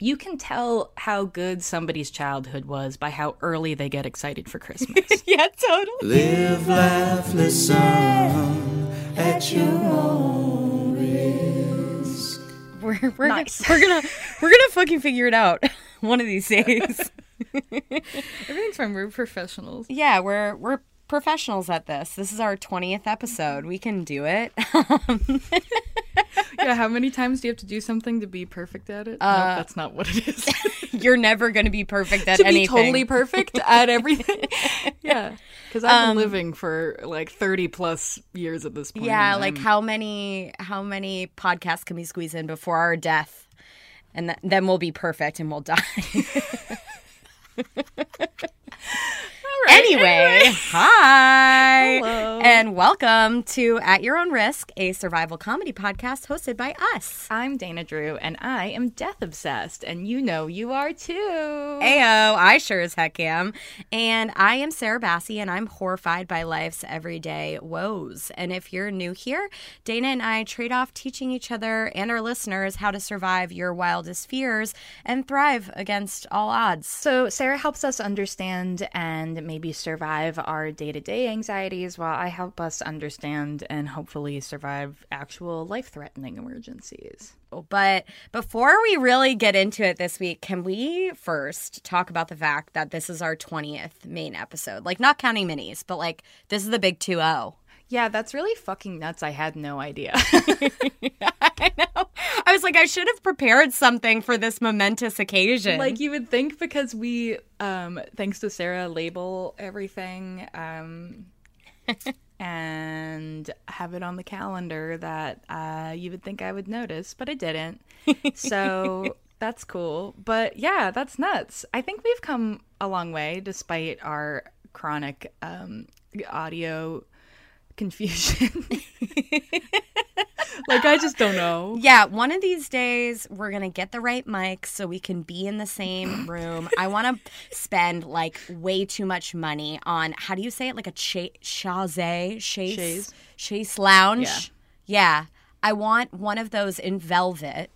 you can tell how good somebody's childhood was by how early they get excited for Christmas. yeah, totally. Live, laugh, listen at your own risk. We're we're, Nice. gonna, we're gonna we're gonna fucking figure it out one of these days. Everything's fine. We're professionals. yeah, we're we're professionals at this. This is our twentieth episode. We can do it. Yeah, how many times do you have to do something to be perfect at it? nope, that's not what it is. You're never gonna be perfect at to be anything. totally perfect at everything. yeah, because I've Um, been living for like thirty plus years at this point. yeah, like I'm- how many how many podcasts can we squeeze in before our death? And th- then we'll be perfect and we'll die. Anyway, hi. Hello. And welcome to At Your Own Risk, a survival comedy podcast hosted by us. I'm Dana Drew, and I am death obsessed, and you know you are too. Ayo, I sure as heck am. And I am Sarah Bassey, and I'm horrified by life's everyday woes. And if you're new here, Dana and I trade off teaching each other and our listeners how to survive your wildest fears and thrive against all odds. So, Sarah helps us understand and maybe survive our day to day anxieties, while I help us understand and hopefully survive actual life threatening emergencies. But before we really get into it this week, can we first talk about the fact that this is our 20th main episode? Like, not counting minis, but like, this is the big 2 0. Yeah, that's really fucking nuts. I had no idea. I know. I was like, I should have prepared something for this momentous occasion. like you would think because we um thanks to Sarah label everything um and have it on the calendar that uh you would think I would notice, but I didn't. So that's cool. But yeah, that's nuts. I think we've come a long way despite our chronic um audio confusion. like I just don't know. yeah, one of these days we're gonna get the right mic so we can be in the same room. I want to spend like way too much money on how do you say it? Like a cha- chaise, chaise, Chaise. chaise lounge. Yeah. yeah, I want one of those in velvet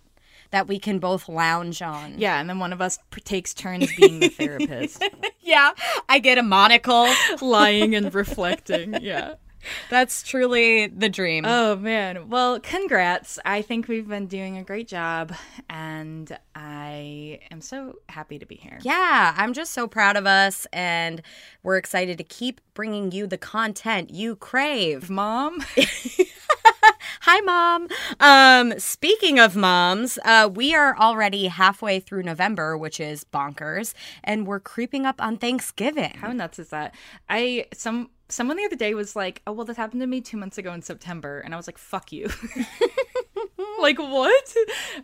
that we can both lounge on. Yeah, and then one of us takes turns being the therapist, yeah. I get a monocle. lying and reflecting. Yeah. That's truly the dream. Oh man. Well, congrats. I think we've been doing a great job and I am so happy to be here. Yeah, I'm just so proud of us, and we're excited to keep bringing you the content you crave. Mom, Hi, mom. Um, speaking of moms, uh, we are already halfway through November, which is bonkers, and we're creeping up on Thanksgiving. how nuts is that? I some someone the other day was like, "Oh, well this happened to me 2 months ago in September." And I was like, "Fuck you." like what?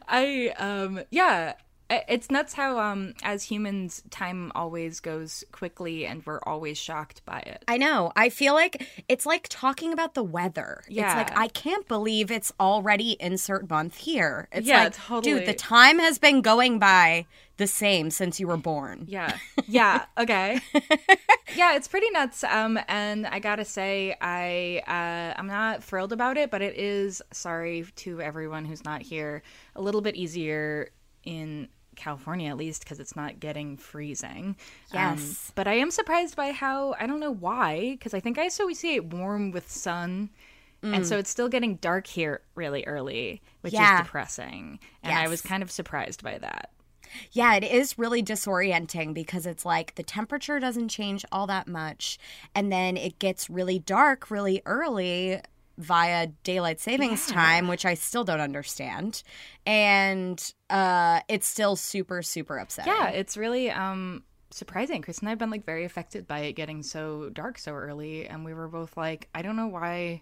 I um yeah, it's nuts how um as humans time always goes quickly and we're always shocked by it. I know. I feel like it's like talking about the weather. It's Yeah. like I can't believe it's already insert month here. It's Yeah, like, totally. dude, the time has been going by the same since you were born. Yeah. Yeah. Okay. yeah, it's pretty nuts. Um, and I gotta say, I uh, I'm not thrilled about it, but it is sorry to everyone who's not here. A little bit easier in California, at least, because it's not getting freezing. Um, Yes. but I am surprised by how I don't know why, because I think I associate warm with sun. And so it's still getting dark here really early, which Mm. Yeah. is depressing. And I was kind of surprised by that. Yeah, it is really disorienting because it's like the temperature doesn't change all that much. And then it gets really dark really early via daylight savings time, which I still don't understand. And uh, it's still super, super upsetting. Yeah, it's really um surprising. Chris and I have been like very affected by it getting so dark so early, and we were both like, I don't know why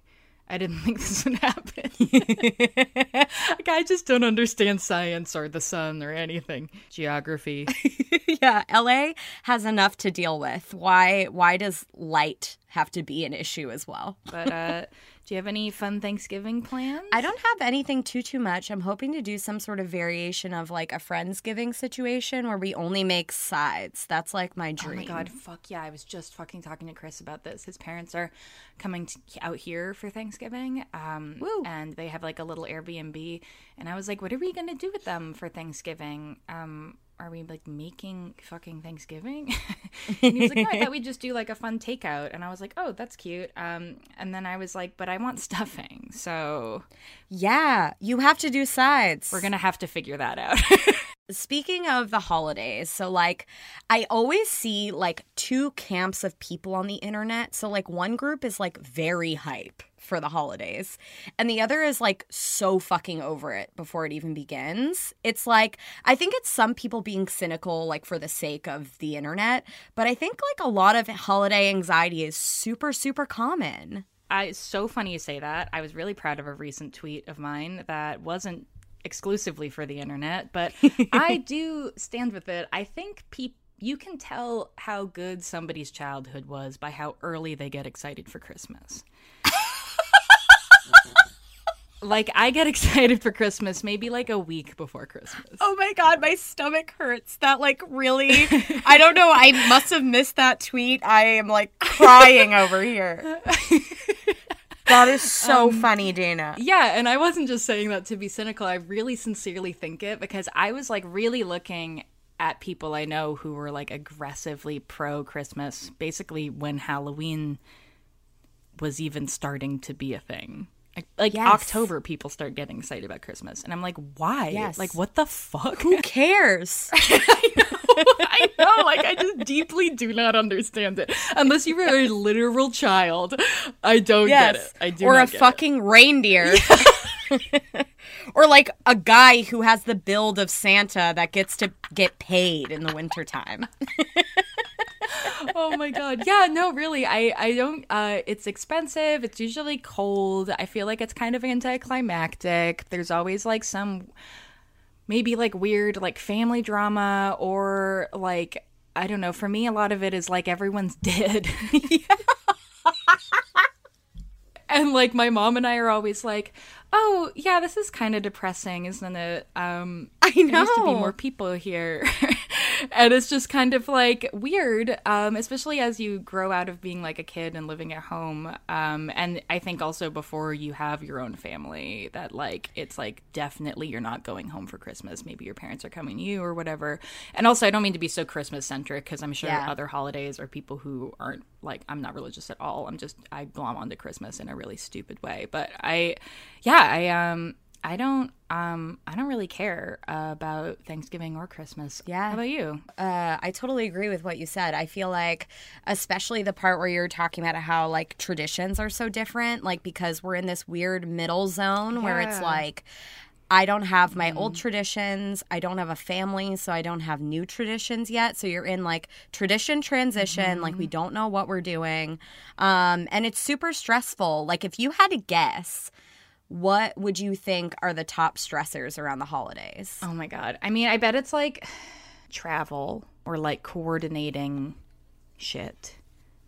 I didn't think this would happen. like I just don't understand science or the sun or anything. Geography. yeah, LA has enough to deal with. Why why does light have to be an issue as well? But uh Do you have any fun Thanksgiving plans? I don't have anything too too much. I'm hoping to do some sort of variation of like a friendsgiving situation where we only make sides. That's like my dream. Oh my god, fuck yeah. I was just fucking talking to Chris about this. His parents are coming to, out here for Thanksgiving. Um Woo. and they have like a little Airbnb and I was like, "What are we going to do with them for Thanksgiving?" Um are we like making fucking Thanksgiving? and he was like, no, I thought we'd just do like a fun takeout. And I was like, oh, that's cute. Um, and then I was like, but I want stuffing. So Yeah, you have to do sides. we're going to have to figure that out. Speaking of the holidays, so like I always see like two camps of people on the internet. So like one group is like very hype for the holidays, and the other is like so fucking over it before it even begins. It's like I think it's some people being cynical like for the sake of the internet, but I think like a lot of holiday anxiety is super super common. I, it's so funny you say that. I was really proud of a recent tweet of mine that wasn't exclusively for the internet, but I do stand with it. I think people you can tell how good somebody's childhood was by how early they get excited for Christmas. like I get excited for Christmas maybe like a week before Christmas. Oh my god, my stomach hurts. That like really I don't know, I must have missed that tweet. I am like crying over here. That is so um, funny, Dana. Yeah, and I wasn't just saying that to be cynical. I really sincerely think it because I was like really looking at people I know who were like aggressively pro Christmas, basically when Halloween was even starting to be a thing. Like, like Yes. October, people start getting excited about Christmas, and I'm like, why? Yes. Like, what the fuck? Who cares? I know, like I just deeply do not understand it. Unless you were a literal child, I don't get it. I do or not a get it. fucking reindeer. or like a guy who has the build of Santa that gets to get paid in the wintertime. oh my god yeah no really i i don't uh it's expensive it's usually cold i feel like it's kind of anticlimactic there's always like some maybe like weird like family drama or like i don't know for me a lot of it is like everyone's dead. And like my mom and i are always like oh yeah this is kind of depressing isn't it? Um I know. there used to be more people here and it's just kind of like weird um especially as you grow out of being like a kid and living at home um and i think also before you have your own family that like it's like definitely you're not going home for christmas. Maybe your parents are coming to you or whatever. And also i don't mean to be so christmas centric because i'm sure Yeah. other holidays or people who aren't like i'm not religious at all. I'm just i glom onto christmas in a really stupid way. But i yeah i um I don't um I don't really care about Thanksgiving or Christmas. Yeah. How about you? Uh, I totally agree with what you said. I feel like, especially the part where you're talking about how like traditions are so different, like because we're in this weird middle zone where it's like, I don't have my old traditions. I don't have a family, so I don't have new traditions yet. So you're in like tradition transition, like we don't know what we're doing. Um, and it's super stressful. Like, if you had to guess, what would you think are the top stressors around the holidays? Oh my god. I mean, I bet it's like travel or like coordinating shit.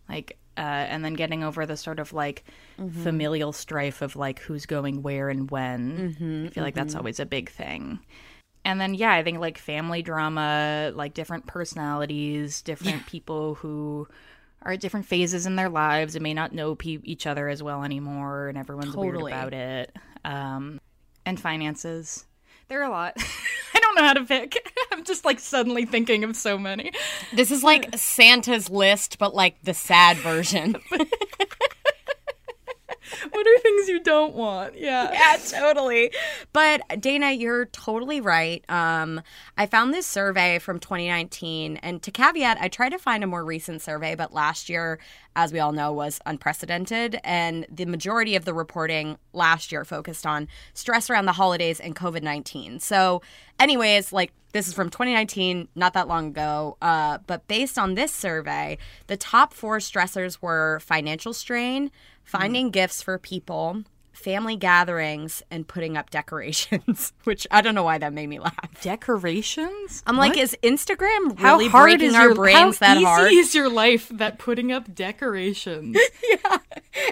Like uh and then getting over the sort of like mm-hmm. familial strife of like who's going where and when. Mm-hmm, I feel like that's mm-hmm. always a big thing. And then yeah, I think like family drama, like different personalities, different people who are at different phases in their lives and may not know pe- each other as well anymore and everyone's weird about it. Um and finances. There are a lot. I don't know how to pick. I'm just like suddenly thinking of so many. This is like Santa's list, but like the sad version. What are things you don't want? Yeah. yeah, totally. But Dana, you're totally right. Um, I found this survey from 2019, and to caveat, I tried to find a more recent survey, but last year, as we all know, was unprecedented, and the majority of the reporting last year focused on stress around the holidays and COVID 19. So, anyways, like this is from 2019, not that long ago. Uh, but based on this survey, the top four stressors were financial strain, finding gifts for people, family gatherings, and putting up decorations. Which I don't know why that made me laugh. Decorations? I'm like, is Instagram How really hard breaking is our your, brains how that easy hard? is your life that putting up decorations? Yeah.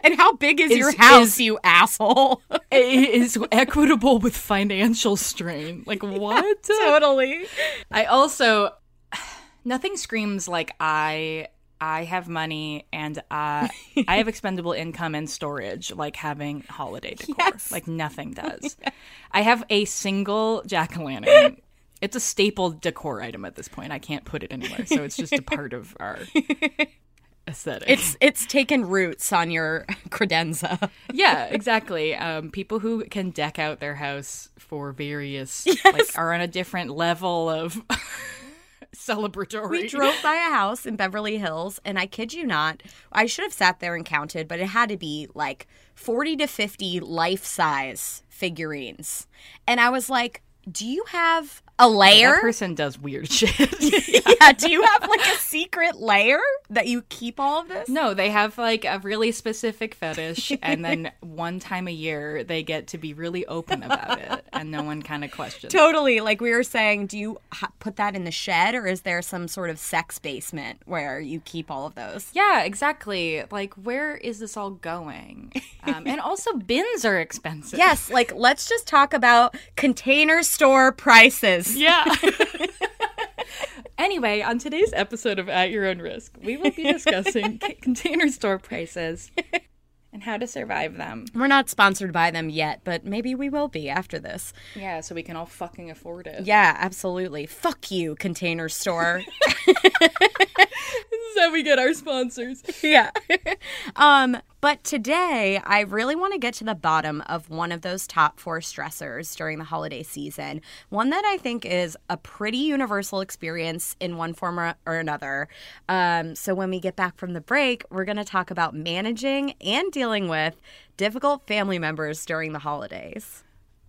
And how big is, Is- your house, is- you asshole? is equitable with financial strain. Like what? totally. I also nothing screams like I I have money and uh, I have expendable income and storage like having holiday decor. Yes. Like nothing does. I have a single jack o' lantern. It's a staple decor item at this point. I can't put it anywhere, so it's just a part of our aesthetic. It's it's taken roots on your credenza. yeah, exactly. Um, people who can deck out their house for various like are on a different level of celebratory. We drove by a house in Beverly Hills, and I kid you not, I should have sat there and counted, but it had to be like 40 to 50 life size figurines. And I was like, do you have a layer? That person does weird shit. yeah, do you have like a secret layer that you keep all of this? no, they have like a really specific fetish, and then one time a year they get to be really open about it, and no one kind of questions. Totally. Like we were saying, do you ha- put that in the shed or is there some sort of sex basement where you keep all of those? Yeah, exactly. Like, where is this all going? Um, and also, bins are expensive. Yes, like let's just talk about container store prices. Yeah. anyway, on today's episode of At Your Own Risk, we will be discussing container store prices and how to survive them. We're not sponsored by them yet, but maybe we will be after this. Yeah, so we can all fucking afford it. Yeah, absolutely. Fuck you, container store. This is how we get our sponsors. yeah. um, but today I really want to get to the bottom of one of those top four stressors during the holiday season. One that I think is a pretty universal experience in one form or, another. Um, so when we get back from the break, we're going to talk about managing and dealing with difficult family members during the holidays.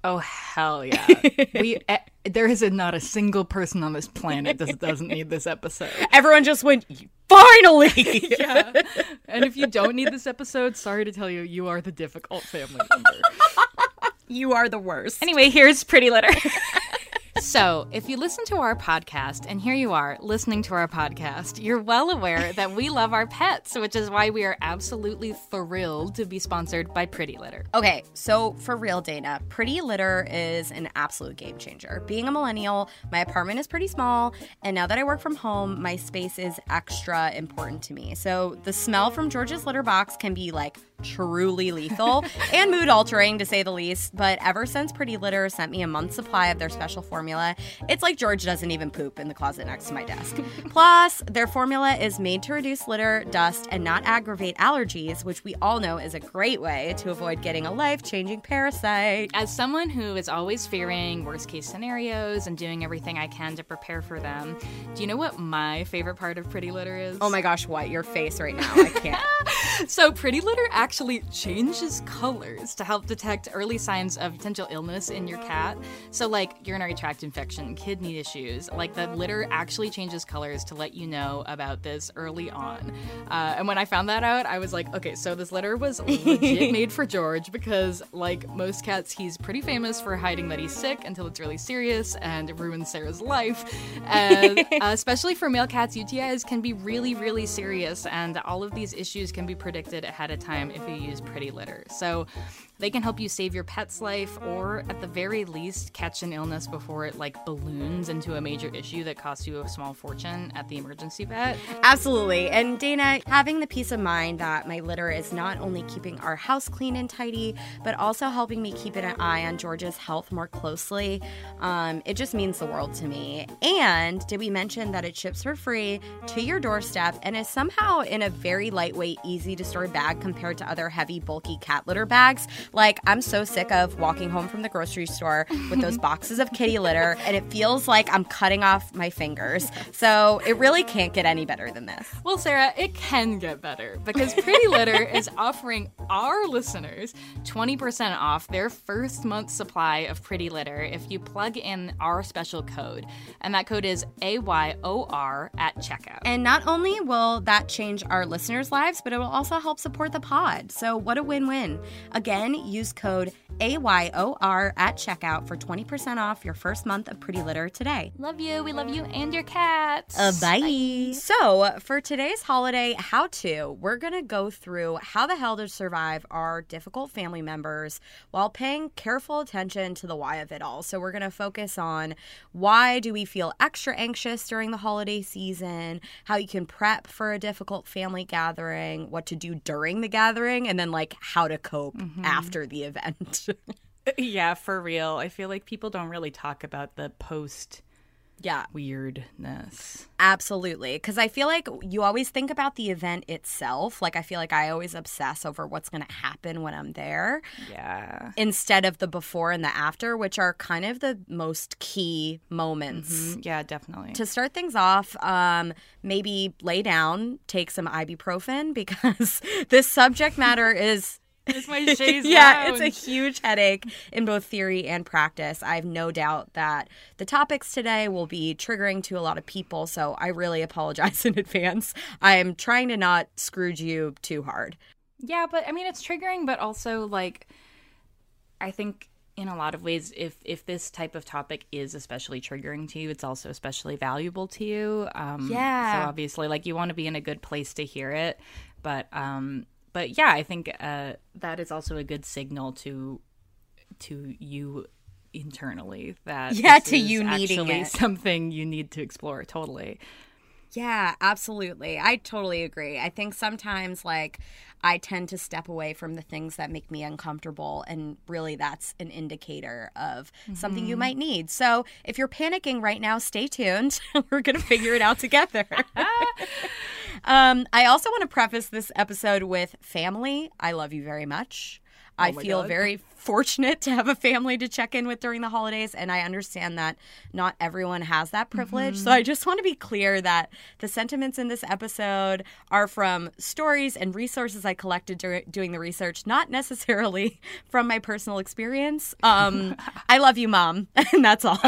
Oh hell yeah! we eh, there is a, not a single person on this planet that doesn't need this episode. Everyone just went, finally! Yeah, and if you don't need this episode, sorry to tell you, you are the difficult family member. you are the worst. Anyway, here's Pretty Litter. so, if you listen to our podcast, and here you are listening to our podcast, you're well aware that we love our pets, which is why we are absolutely thrilled to be sponsored by Pretty Litter. Okay, so for real, Dana, Pretty Litter is an absolute game changer. Being a millennial, my apartment is pretty small, and now that I work from home, my space is extra important to me. So the smell from George's litter box can be like truly lethal and mood altering to say the least. But ever since Pretty Litter sent me a month's supply of their special formula, it's like George doesn't even poop in the closet next to my desk. Plus, their formula is made to reduce litter, dust, and not aggravate allergies, which we all know is a great way to avoid getting a life changing parasite. As someone who is always fearing worst case scenarios and doing everything I can to prepare for them, do you know what my favorite part of Pretty Litter is? Oh my gosh, what? Your face right now. I can't. So, Pretty Litter actually changes colors to help detect early signs of potential illness in your cat. So, like urinary tract infection, kidney issues, like the litter actually changes colors to let you know about this early on. Uh, and when I found that out, I was like, okay, so this litter was legit made for George because, like most cats, he's pretty famous for hiding that he's sick until it's really serious and it ruins Sarah's life. And uh, especially for male cats, UTIs can be really, really serious, and all of these issues can be predicted ahead of time if you use Pretty Litter. So they can help you save your pet's life, or at the very least, catch an illness before it like balloons into a major issue that costs you a small fortune at the emergency vet. Absolutely. And Dana, having the peace of mind that my litter is not only keeping our house clean and tidy, but also helping me keep an eye on George's health more closely, um, it just means the world to me. And did we mention that it ships for free to your doorstep and is somehow in a very lightweight, easy to store bag compared to other heavy, bulky cat litter bags? Like, I'm so sick of walking home from the grocery store with those boxes of kitty litter, and it feels like I'm cutting off my fingers. So it really can't get any better than this. Well, Sarah, it can get better because Pretty Litter is offering our listeners 20% off their first month supply of Pretty Litter if you plug in our special code. And that code is AYOR at checkout. And not only will that change our listeners' lives, but it will also help support the pod. So, what a win win. Again, use code AYOR at checkout for 20% off your first month of Pretty Litter today. Love you. We love you and your cats. Uh, bye. So, for today's holiday how to, we're going to go through how the hell to survive our difficult family members while paying careful attention to the why of it all. So, we're going to focus on why do we feel extra anxious during the holiday season, how you can prep for a difficult family gathering, what to do during the gathering, and then like how to cope mm-hmm. after the event. Yeah, for real. I feel like people don't really talk about the post yeah. weirdness. Absolutely. Because I feel like you always think about the event itself. Like, I feel like I always obsess over what's going to happen when I'm there Yeah. instead of the before and the after, which are kind of the most key moments. Mm, Yeah, definitely. To start things off, um, maybe lay down, take some ibuprofen because this subject matter is It's my yeah, it's a huge headache in both theory and practice. I have no doubt that the topics today will be triggering to a lot of people, so I really apologize in advance. I'm trying to not scrooge you too hard. Yeah, but I mean it's triggering, but also like I think in a lot of ways if if this type of topic is especially triggering to you, it's also especially valuable to you. Um Yeah. so obviously like you want to be in a good place to hear it, but um but yeah, I think uh that is also a good signal to to you internally that Yeah, to you needing actually it. something you need to explore totally. Yeah, absolutely. I totally agree. I think sometimes, like, I tend to step away from the things that make me uncomfortable, and really that's an indicator of something you might need. So if you're panicking right now, stay tuned. We're going to figure it out together. um, I also want to preface this episode with family. I love you very much. I feel very fortunate to have a family to check in with during the holidays, and I understand that not everyone has that privilege. So I just want to be clear that the sentiments in this episode are from stories and resources I collected dur- doing the research, not necessarily from my personal experience. Um, I love you, mom, and that's all.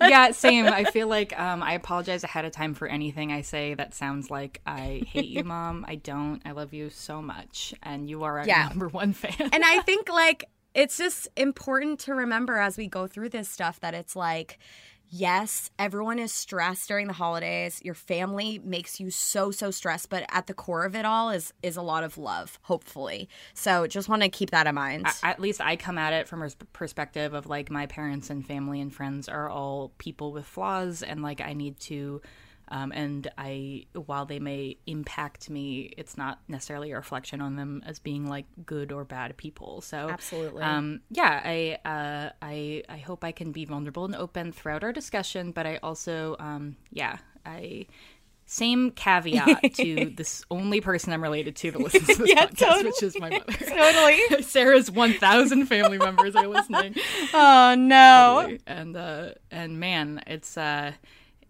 yeah, same. I feel like um, I apologize ahead of time for anything I say that sounds like I hate you, mom. I don't. I love you so much, and you are our Yeah. number one fan. and I think like it's just important to remember as we go through this stuff that it's like yes, everyone is stressed during the holidays. Your family makes you so so stressed, but at the core of it all is is a lot of love, hopefully. So just want to keep that in mind. At least I come at it from a perspective of like my parents and family and friends are all people with flaws, and like I need to. Um, and I, while they may impact me, it's not necessarily a reflection on them as being like good or bad people. So Absolutely. um, yeah, I, uh, I, I hope I can be vulnerable and open throughout our discussion. But I also, um, yeah, I same caveat to this only person I'm related to that listens to this Yeah, podcast, totally. which is my mother. totally. Sarah's 1,000 family members are listening. Oh no. Totally. And uh, and man, it's uh,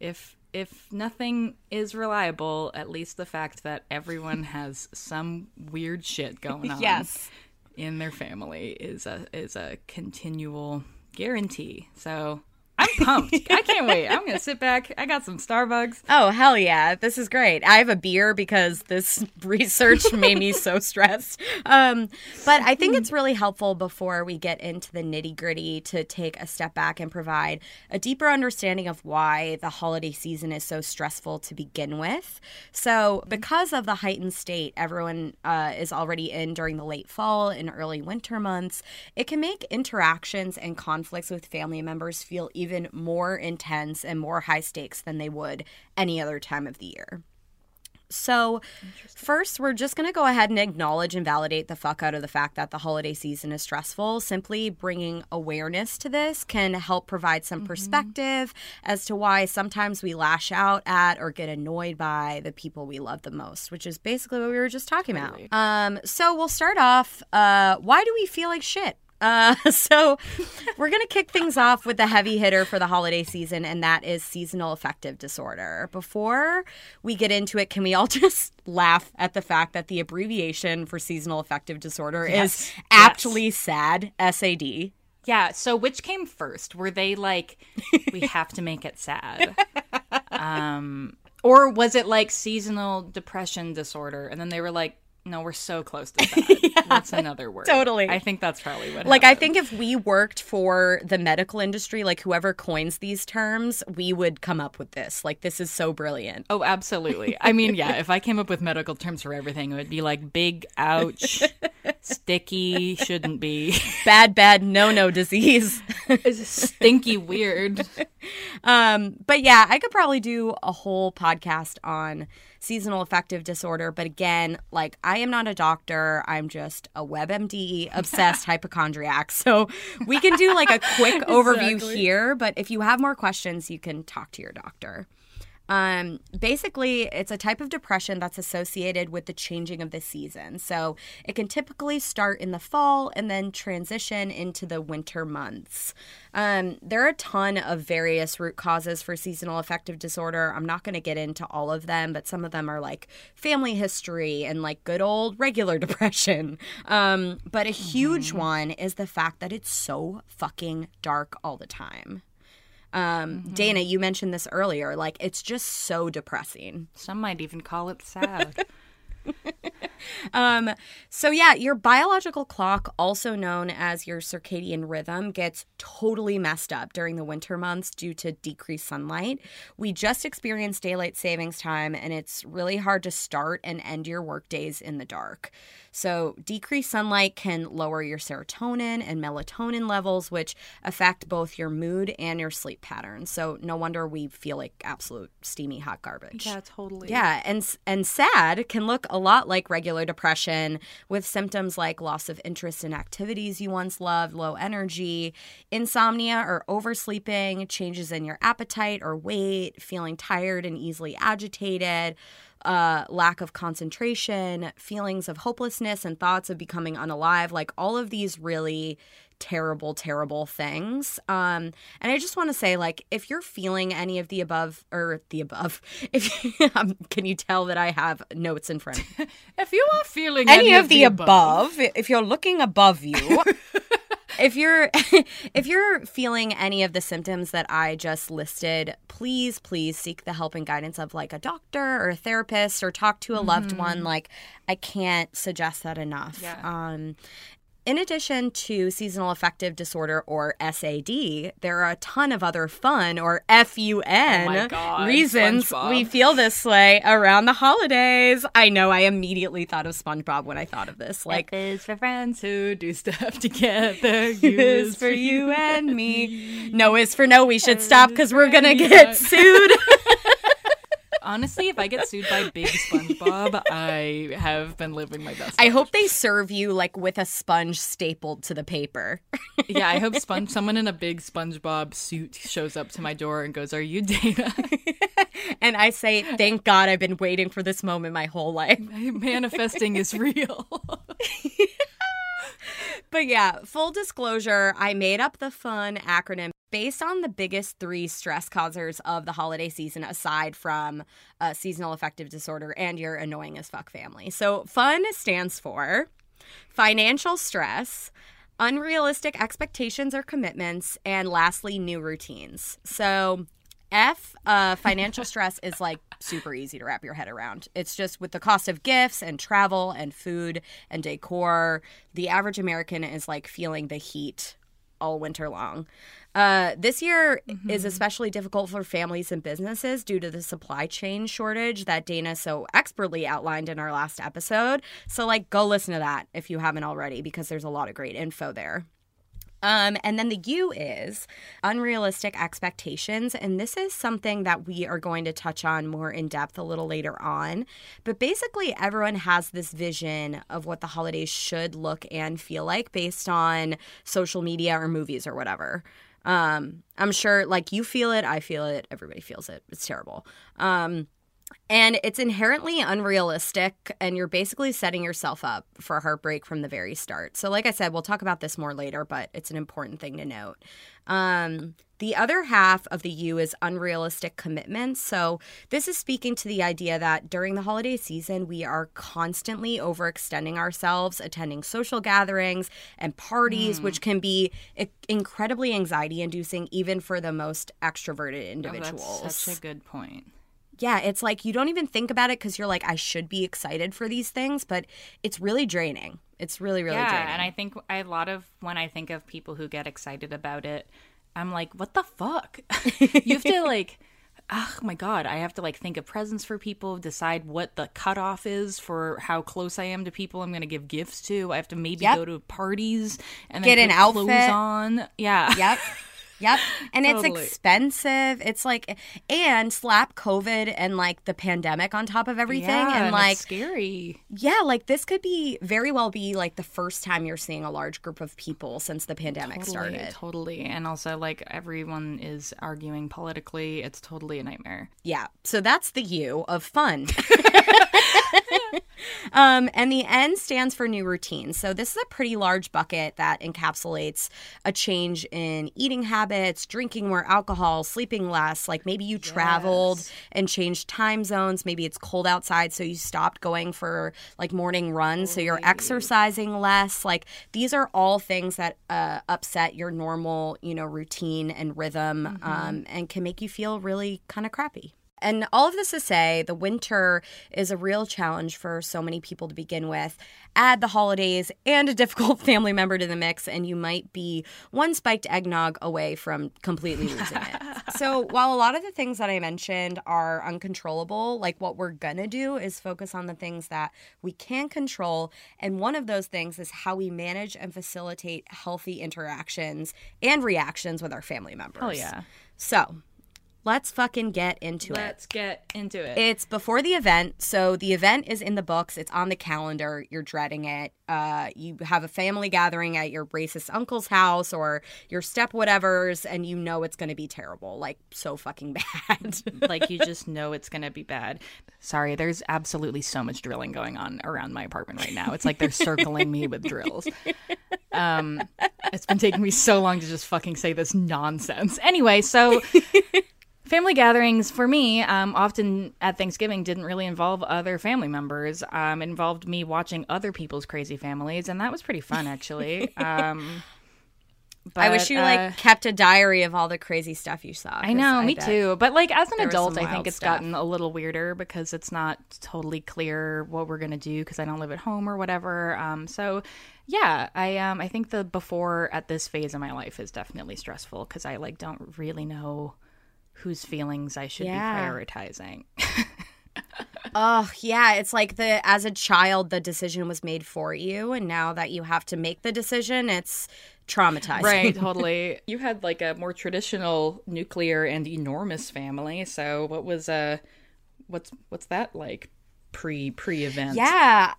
if if nothing is reliable, at least the fact that everyone has some weird shit going on Yes. in their family is a is a continual guarantee. So I'm pumped. I can't wait. I'm gonna sit back. I got some Starbucks. Oh, hell yeah. This is great. I have a beer because this research made me so stressed. Um, but I think it's really helpful before we get into the nitty gritty to take a step back and provide a deeper understanding of why the holiday season is so stressful to begin with. So, because of the heightened state everyone uh, is already in during the late fall and early winter months, it can make interactions and conflicts with family members feel even more intense and more high stakes than they would any other time of the year. So, first, we're just going to go ahead and acknowledge and validate the fuck out of the fact that the holiday season is stressful. Simply bringing awareness to this can help provide some perspective as to why sometimes we lash out at or get annoyed by the people we love the most, which is basically what we were just talking about. Um, so, we'll start off. Uh, why do we feel like shit? Uh, so we're gonna kick things off with the heavy hitter for the holiday season, and that is seasonal affective disorder. Before we get into it, can we all just laugh at the fact that the abbreviation for seasonal affective disorder is aptly SAD? SAD. Yeah. So which came first? Were they like, we have to make it sad? Um, or was it like seasonal depression disorder? And then they were like, no, we're so close to that. That's another word. Totally. I think that's probably what. Like I think if we worked for the medical industry, like whoever coins these terms, we would come up with this. Like this is so brilliant. Oh, absolutely. I mean, yeah, if I came up with medical terms for everything, it would be like big, ouch, sticky, shouldn't be, Bad, bad, no, no disease. stinky, weird. Um, but yeah, I could probably do a whole podcast on seasonal affective disorder. But again, like I am not a doctor. I'm just a WebMD obsessed hypochondriac. So we can do like a quick overview here. But if you have more questions, you can talk to your doctor. Um, basically, it's a type of depression that's associated with the changing of the season. So it can typically start in the fall and then transition into the winter months. Um, there are a ton of various root causes for seasonal affective disorder. I'm not going to get into all of them, but some of them are like family history and like good old regular depression. Um, but a huge one is the fact that it's so fucking dark all the time. Um, Dana, you mentioned this earlier. Like, it's just so depressing. Some might even call it sad. Um, so yeah, your biological clock, also known as your circadian rhythm, gets totally messed up during the winter months due to decreased sunlight. We just experienced daylight savings time, and it's really hard to start and end your work days in the dark. So, decreased sunlight can lower your serotonin and melatonin levels, which affect both your mood and your sleep patterns. So, no wonder we feel like absolute steamy hot garbage. yeah, totally. Yeah, and and sad can look a lot like regular depression with symptoms like loss of interest in activities you once loved, low energy, insomnia or oversleeping, changes in your appetite or weight, feeling tired and easily agitated, uh, lack of concentration, feelings of hopelessness and thoughts of becoming unalive, like all of these really terrible terrible things. Um and i just want to say like if you're feeling any of the above or the above if um, can you tell that i have notes in front If you are feeling any, of, the, above, if you're looking above you if you're if you're feeling any of the symptoms that i just listed please please seek the help and guidance of like a doctor or a therapist or talk to a loved one. Like i can't suggest that enough. Yeah. um in addition to seasonal affective disorder or SAD, there are a ton of other fun or FUN Oh God, reasons SpongeBob. we feel this way around the holidays. I know I immediately thought of SpongeBob when I thought of this. Like, F is for friends who do stuff together. U is for you and me. No is for no. We should stop because we're gonna get sued. Honestly, if I get sued by Big SpongeBob, I have been living my best. I life. hope they serve you like with a sponge stapled to the paper. Yeah, I hope Sponge. Someone in a big SpongeBob suit shows up to my door and goes, "Are you Dana?" And I say, thank God I've been waiting for this moment my whole life. Manifesting is real. But yeah, full disclosure, I made up the fun acronym based on the biggest three stress causers of the holiday season, aside from uh, seasonal affective disorder and your annoying as fuck family. So, fun stands for financial stress, unrealistic expectations or commitments, and lastly, new routines. So, F, uh, financial stress is like super easy to wrap your head around. It's just with the cost of gifts and travel and food and decor, the average American is like feeling the heat all winter long. Uh, this year is especially difficult for families and businesses due to the supply chain shortage that Dana so expertly outlined in our last episode. So, like, go listen to that if you haven't already, because there's a lot of great info there. Um, and then the U is unrealistic expectations. And this is something that we are going to touch on more in depth a little later on. But basically, everyone has this vision of what the holidays should look and feel like based on social media or movies or whatever. Um, I'm sure, like, you feel it, I feel it, everybody feels it. It's terrible. Um, and it's inherently unrealistic, and you're basically setting yourself up for a heartbreak from the very start. So, like I said, we'll talk about this more later, but it's an important thing to note. Um, the other half of the U is unrealistic commitments. So, this is speaking to the idea that during the holiday season, we are constantly overextending ourselves, attending social gatherings and parties, which can be i- incredibly anxiety inducing, even for the most extroverted individuals Oh, that's such a good point. Yeah, it's like you don't even think about it because you're like, I should be excited for these things, but it's really draining. It's really, really yeah, draining. and I think I, a lot of when I think of people who get excited about it, I'm like, what the fuck? you have to like, oh my god, I have to like think of presents for people, decide what the cutoff is for how close I am to people I'm going to give gifts to. I have to maybe Yep. go to parties and Get an outfit. on. Yeah, Yep. Yep. And Totally. it's expensive. It's like and slap COVID and like the pandemic on top of everything. Yeah, and like scary. yeah, like this could be very well be like the first time you're seeing a large group of people since the pandemic Totally, started. totally, and also like everyone is arguing politically. It's totally a nightmare. Yeah. So that's the U of fun. um, and the N stands for new routines. So this is a pretty large bucket that encapsulates a change in eating habits, drinking more alcohol, sleeping less. Like maybe you traveled and changed time zones. Maybe it's cold outside, so you stopped going for like morning runs. So you're exercising less. Like these are all things that uh, upset your normal, you know, routine and rhythm um, and can make you feel really kind of crappy. And all of this to say, the winter is a real challenge for so many people to begin with. Add the holidays and a difficult family member to the mix, and you might be one spiked eggnog away from completely losing it. so, while a lot of the things that I mentioned are uncontrollable, like what we're gonna do is focus on the things that we can control. And one of those things is how we manage and facilitate healthy interactions and reactions with our family members. Oh yeah, So, let's fucking get into it. let's get into it. It's before the event, so the event is in the books. It's on the calendar. You're dreading it. Uh, you have a family gathering at your racist uncle's house or your step whatever's, and you know it's going to be terrible, like so fucking bad. like you just know it's going to be bad. Sorry, there's absolutely so much drilling going on around my apartment right now. It's like they're circling me with drills. Um, it's been taking me so long to just fucking say this nonsense. Anyway, so family gatherings for me, um, often at Thanksgiving, didn't really involve other family members. Um, it involved me watching other people's crazy families, and that was pretty fun, actually. Um, I wish you uh, like kept a diary of all the crazy stuff you saw. I know, me too. But like as an adult, I think it's stuff. gotten a little weirder because it's not totally clear what we're gonna do because I don't live at home or whatever. Um, so yeah, I um I think the before at this phase of my life is definitely stressful because I like don't really know whose feelings I should Yeah. be prioritizing. Oh, yeah. It's like the as a child, the decision was made for you, and now that you have to make the decision, it's traumatizing. right, totally. You had like a more traditional nuclear and enormous family. So what was uh what's what's that like pre pre event? Yeah.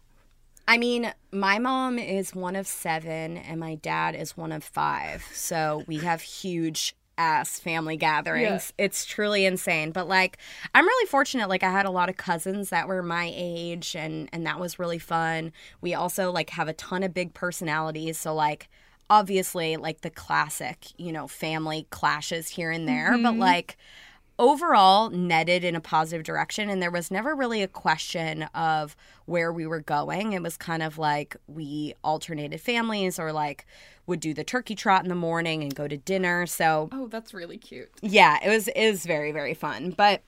I mean, my mom is one of seven, and my dad is one of five. So we have huge ass family gatherings. It's truly insane. But like, I'm really fortunate. Like, I had a lot of cousins that were my age, and and that was really fun. We also like have a ton of big personalities. So like, obviously, like the classic, you know, family clashes here and there. But mm-hmm. like overall netted in a positive direction and there was never really a question of where we were going it was kind of like we alternated families or like would do the turkey trot in the morning and go to dinner so Oh, that's really cute. yeah it was it was very very fun but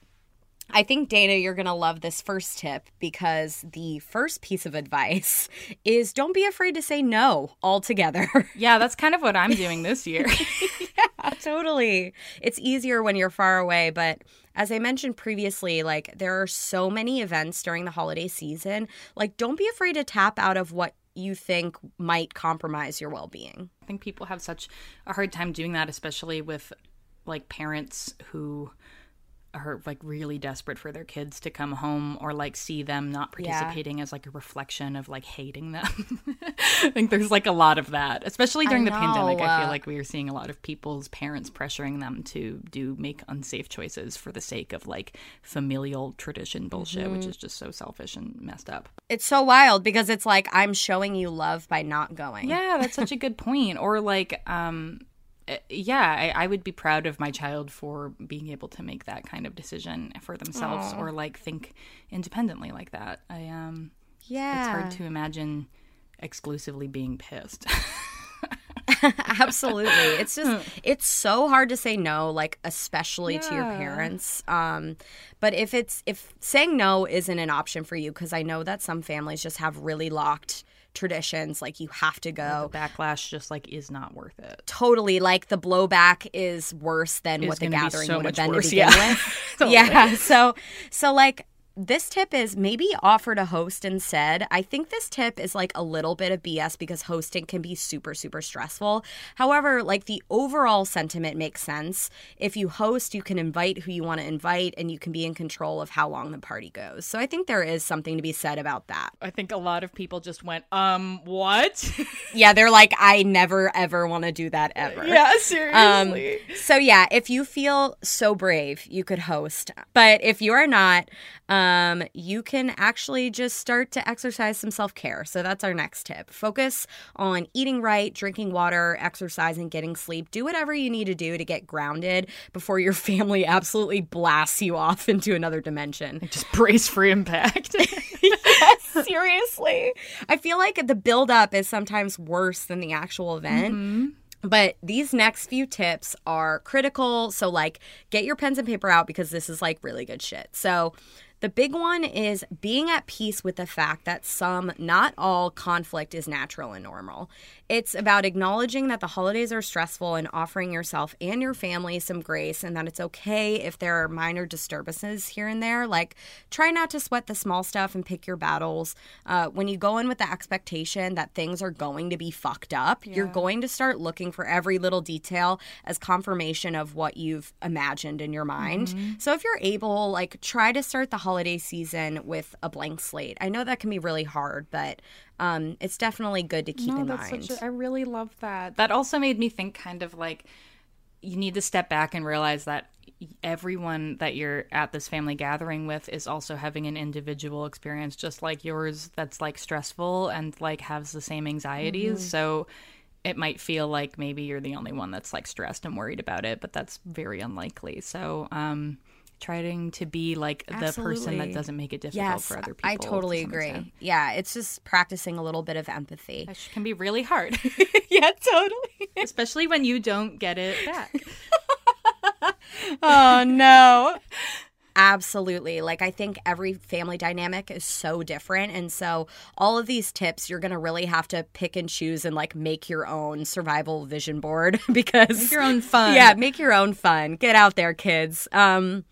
I think Dana, you're gonna love this first tip because the first piece of advice is don't be afraid to say no altogether. Yeah, that's kind of what I'm doing this year. totally. It's easier when you're far away, but as I mentioned previously, like there are so many events during the holiday season. Like don't be afraid to tap out of what you think might compromise your well-being. I think people have such a hard time doing that, especially with like parents who are like really desperate for their kids to come home or like see them not participating as like a reflection of like hating them. I think there's like a lot of that, especially during the pandemic. I feel like we are seeing a lot of people's parents pressuring them to do make unsafe choices for the sake of like familial tradition bullshit, which is just so selfish and messed up. It's so wild because it's like I'm showing you love by not going. Yeah, that's such a good point. Or like, um, yeah, I, I would be proud of my child for being able to make that kind of decision for themselves, or like think independently like that. I um, Yeah. it's hard to imagine exclusively being pissed. Absolutely. It's just it's so hard to say no, like especially to your parents. Um but if it's if saying no isn't an option for you cuz I know that some families just have really locked traditions, like you have to go. The backlash just like is not worth it. Totally, like the blowback is worse than Is what the gathering so would have been worse, to begin yeah. with. Totally. Yeah, so so like this tip is maybe offer to host instead. I think this tip is like a little bit of BS because hosting can be super, super stressful. However, like the overall sentiment makes sense. If you host, you can invite who you want to invite and you can be in control of how long the party goes. So I think there is something to be said about that. I think a lot of people just went, um, what? Yeah, they're like, I never ever want to do that ever. yeah, Um, seriously. so yeah, if you feel so brave, you could host. But if you are not, um, Um, you can actually just start to exercise some self care. So that's our next tip. Focus on eating right, drinking water, exercising, getting sleep. Do whatever you need to do to get grounded before your family absolutely blasts you off into another dimension. just brace for impact. yes, seriously. I feel like the build up is sometimes worse than the actual event. Mm-hmm. But these next few tips are critical. So, like, get your pens and paper out because this is like really good shit. So, the big one is being at peace with the fact that some, not all, conflict is natural and normal. It's about acknowledging that the holidays are stressful and offering yourself and your family some grace, and that it's okay if there are minor disturbances here and there. Like, try not to sweat the small stuff and pick your battles. Uh, when you go in with the expectation that things are going to be fucked up, you're going to start looking for every little detail as confirmation of what you've imagined in your mind. So, if you're able, like, try to start the holiday season with a blank slate. I know that can be really hard, but um, it's definitely good to keep in mind. such a, I really love that. That also made me think kind of like you need to step back and realize that everyone that you're at this family gathering with is also having an individual experience just like yours that's like stressful and like has the same anxieties. So it might feel like maybe you're the only one that's like stressed and worried about it, but that's very unlikely. So um trying to be like the person that doesn't make it difficult Yes, for other people. I totally to agree. extent. Yeah, it's just practicing a little bit of empathy. Which can be really hard. yeah, totally. especially when you don't get it back. oh no. Absolutely. Like, I think every family dynamic is so different. And so, all of these tips, you're going to really have to pick and choose and like make your own survival vision board because Make your own fun. Yeah, make your own fun. Get out there, kids. Um,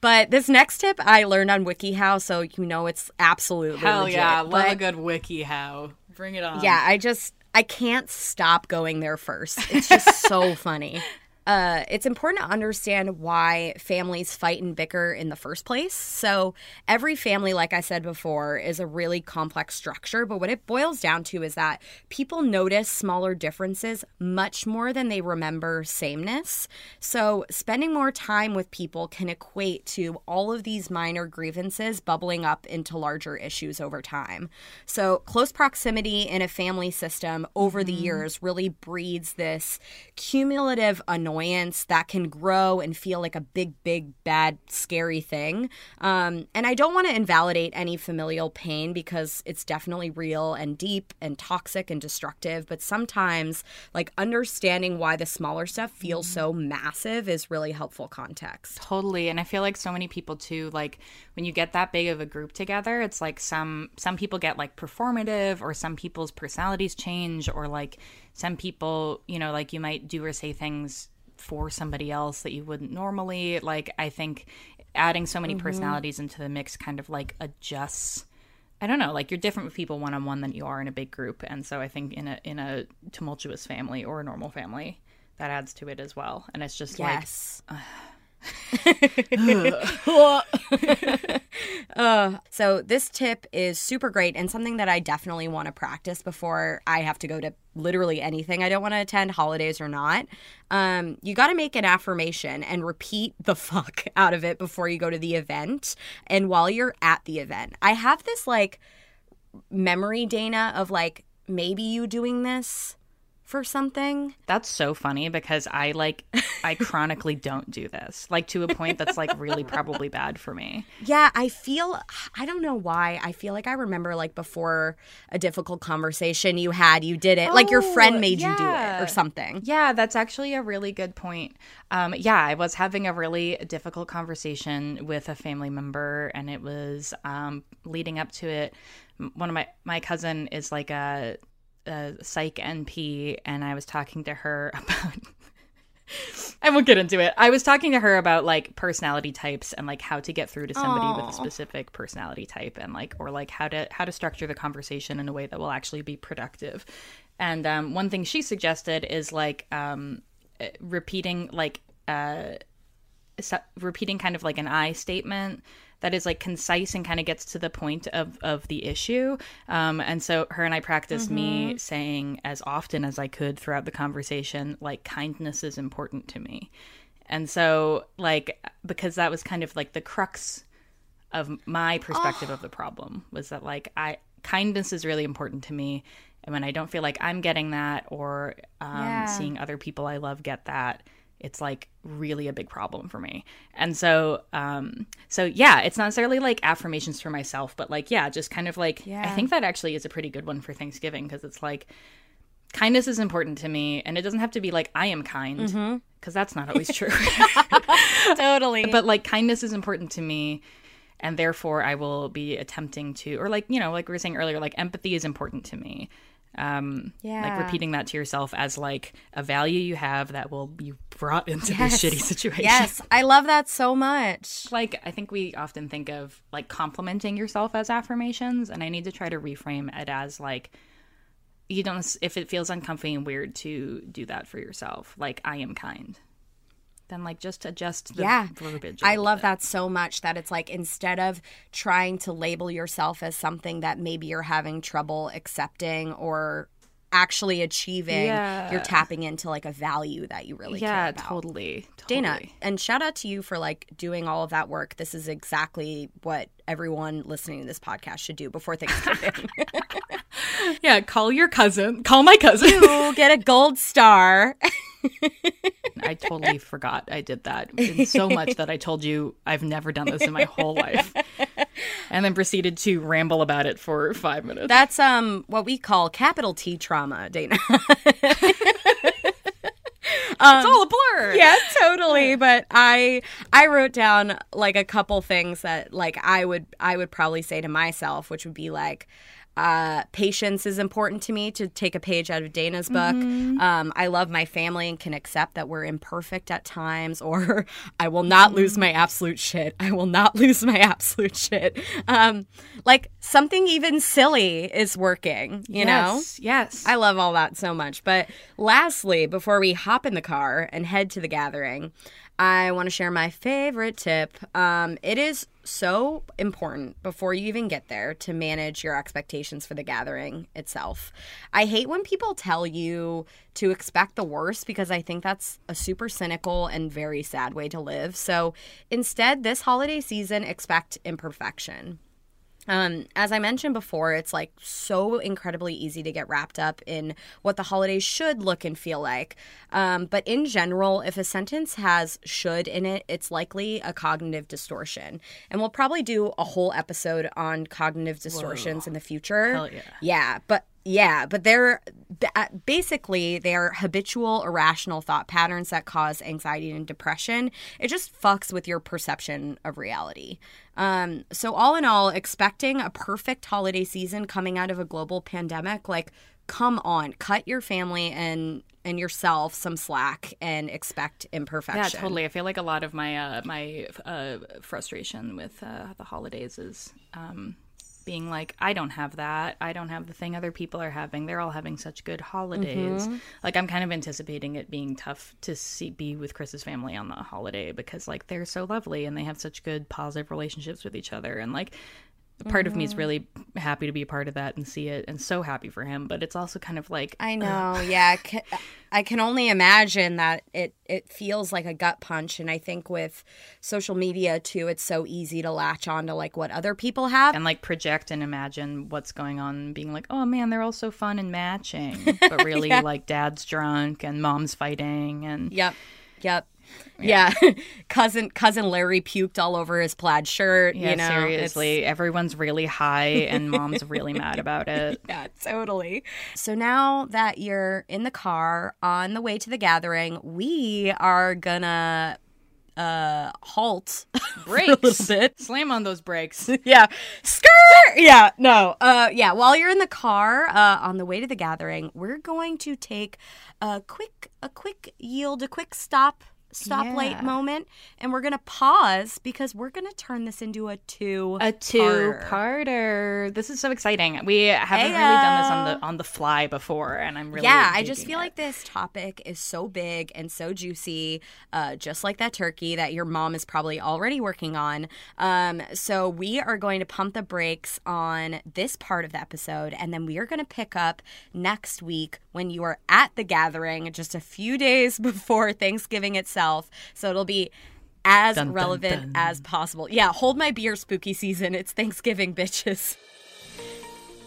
but this next tip I learned on WikiHow, so you know it's absolutely Hell legit. yeah, love But- a good wiki how. Bring it on. yeah, I just I can't stop going there first. It's just so funny. Uh, it's important to understand why families fight and bicker in the first place. So, every family, like I said before, is a really complex structure. But what it boils down to is that people notice smaller differences much more than they remember sameness. So, spending more time with people can equate to all of these minor grievances bubbling up into larger issues over time. So, close proximity in a family system over the years really breeds this cumulative annoyance that can grow and feel like a big, big, bad, scary thing. Um, and I don't want to invalidate any familial pain because it's definitely real and deep and toxic and destructive. But sometimes, like, understanding why the smaller stuff feels so massive is really helpful context. Totally. And I feel like so many people too, like when you get that big of a group together, it's like some some people get like performative or some people's personalities change or like some people, you know, like you might do or say things for somebody else that you wouldn't normally. Like I think adding so many mm-hmm. personalities into the mix kind of like adjusts I don't know, like you're different with people one on one than you are in a big group. And so I think in a in a tumultuous family or a normal family, that adds to it as well. And it's just like Yes. Uh, so this tip is super great and something that I definitely want to practice before I have to go to literally anything I don't want to attend, holidays or not. Um, you got to make an affirmation and repeat the fuck out of it before you go to the event and while you're at the event. I have this like memory, Dana, of like maybe you doing this for something. That's so funny because I like I chronically don't do this. Like to a point that's like really probably bad for me. Yeah, I feel I don't know why. I feel like I remember like before a difficult conversation you had, you did it. like your friend Oh, made you do it or something. Yeah, that's actually a really good point. Um, yeah, I was having a really difficult conversation with a family member, and it was um, leading up to it. one of my my cousin is like a, a psych NP, and I was talking to her about. I won't get into it. I was talking to her about like personality types and like how to get through to somebody with a specific personality type and like or like how to how to structure the conversation in a way that will actually be productive. And um, one thing she suggested is like um, uh, repeating like uh, repeating kind of like an I statement that is like concise and kind of gets to the point of of the issue. Um, and so her and I practiced me saying as often as I could throughout the conversation, like kindness is important to me. And so like because that was kind of like the crux of my perspective of the problem was that like I kindness is really important to me. And when I don't feel like I'm getting that or um, Yeah. seeing other people I love get that, it's like really a big problem for me. And so, um, so yeah, it's not necessarily like affirmations for myself, but like, yeah, just kind of like, I think that actually is a pretty good one for Thanksgiving because it's like, kindness is important to me. And it doesn't have to be like, I am kind because that's not always true. totally. but like kindness is important to me and therefore i will be attempting to or like you know like we were saying earlier like empathy is important to me um Yeah. like repeating that to yourself as like a value you have that will be brought into Yes. this shitty situation yes, I love that so much. like i think we often think of like complimenting yourself as affirmations and i need to try to reframe it as like you don't if it feels uncomfy and weird to do that for yourself like i am kind then like just adjust the Yeah. verbiage I love bit. that so much that it's like instead of trying to label yourself as something that maybe you're having trouble accepting or actually achieving, Yeah. you're tapping into like a value that you really care yeah about. totally, Dana, and shout out to you for like doing all of that work. This is exactly what everyone listening to this podcast should do before Thanksgiving. yeah call your cousin call my cousin you get a gold star. I totally forgot i did that. And so much that i told you i've never done this in my whole life. And then proceeded to ramble about it for five minutes. That's um what we call capital T trauma, Dana. it's all a blur. yeah, totally. But I I wrote down like a couple things that like I would I would probably say to myself, which would be like uh, patience is important to me to take a page out of Dana's book. Um, I love my family and can accept that we're imperfect at times, or I will not lose my absolute shit. I will not lose my absolute shit. Um, like something even silly is working, you know? yes, yes I love all that so much. But lastly, before we hop in the car and head to the gathering, I want to share my favorite tip. Um, it is so important before you even get there to manage your expectations for the gathering itself. I hate when people tell you to expect the worst because I think that's a super cynical and very sad way to live. So instead, this holiday season, expect imperfection. Um, as I mentioned before, it's like so incredibly easy to get wrapped up in what the holidays should look and feel like. Um, but in general, if a sentence has should in it, it's likely a cognitive distortion. And we'll probably do a whole episode on cognitive distortions in the future. Hell yeah. Yeah, but yeah, but they're basically they're habitual irrational thought patterns that cause anxiety and depression. It just fucks with your perception of reality. Um, so all in all, expecting a perfect holiday season coming out of a global pandemic, like come on, cut your family and and yourself some slack and expect imperfection. yeah totally i feel like a lot of my uh my uh frustration with uh the holidays is um being like i don't have that. I don't have the thing other people are having. They're all having such good holidays. Mm-hmm. Like i'm kind of anticipating it being tough to see be with chris's family on the holiday because like they're so lovely and they have such good positive relationships with each other and like part of me is mm-hmm. really happy to be a part of that and see it and so happy for him but it's also kind of like I know, yeah. I can only imagine that it it feels like a gut punch, and I think with social media too, it's so easy to latch on to like what other people have. and like project and imagine what's going on being like oh man they're all so fun and matching but really like dad's drunk and mom's fighting and Yep, yep, yeah. cousin cousin Larry puked all over his plaid shirt. yeah you know, it's- seriously everyone's really high and mom's really mad about it Yeah, totally. So now that you're in the car on the way to the gathering, we are gonna uh halt Brakes. a little bit. Slam on those brakes. yeah. Skirt. Yeah. No. Uh yeah, while you're in the car uh on the way to the gathering, we're going to take a quick a quick yield, a quick stop stoplight Yeah. moment and we're going to pause because we're going to turn this into a two A two-parter. This is so exciting. We haven't really done this on the on the fly before, and I'm really yeah, I just feel it. like this topic is so big and so juicy, uh, just like that turkey that your mom is probably already working on. Um, so we are going to pump the brakes on this part of the episode, and then we are going to pick up next week when you are at the gathering, just a few days before Thanksgiving itself. So it'll be. As Dun, dun, relevant dun. as possible. Yeah, hold my beer, spooky season. It's Thanksgiving, bitches.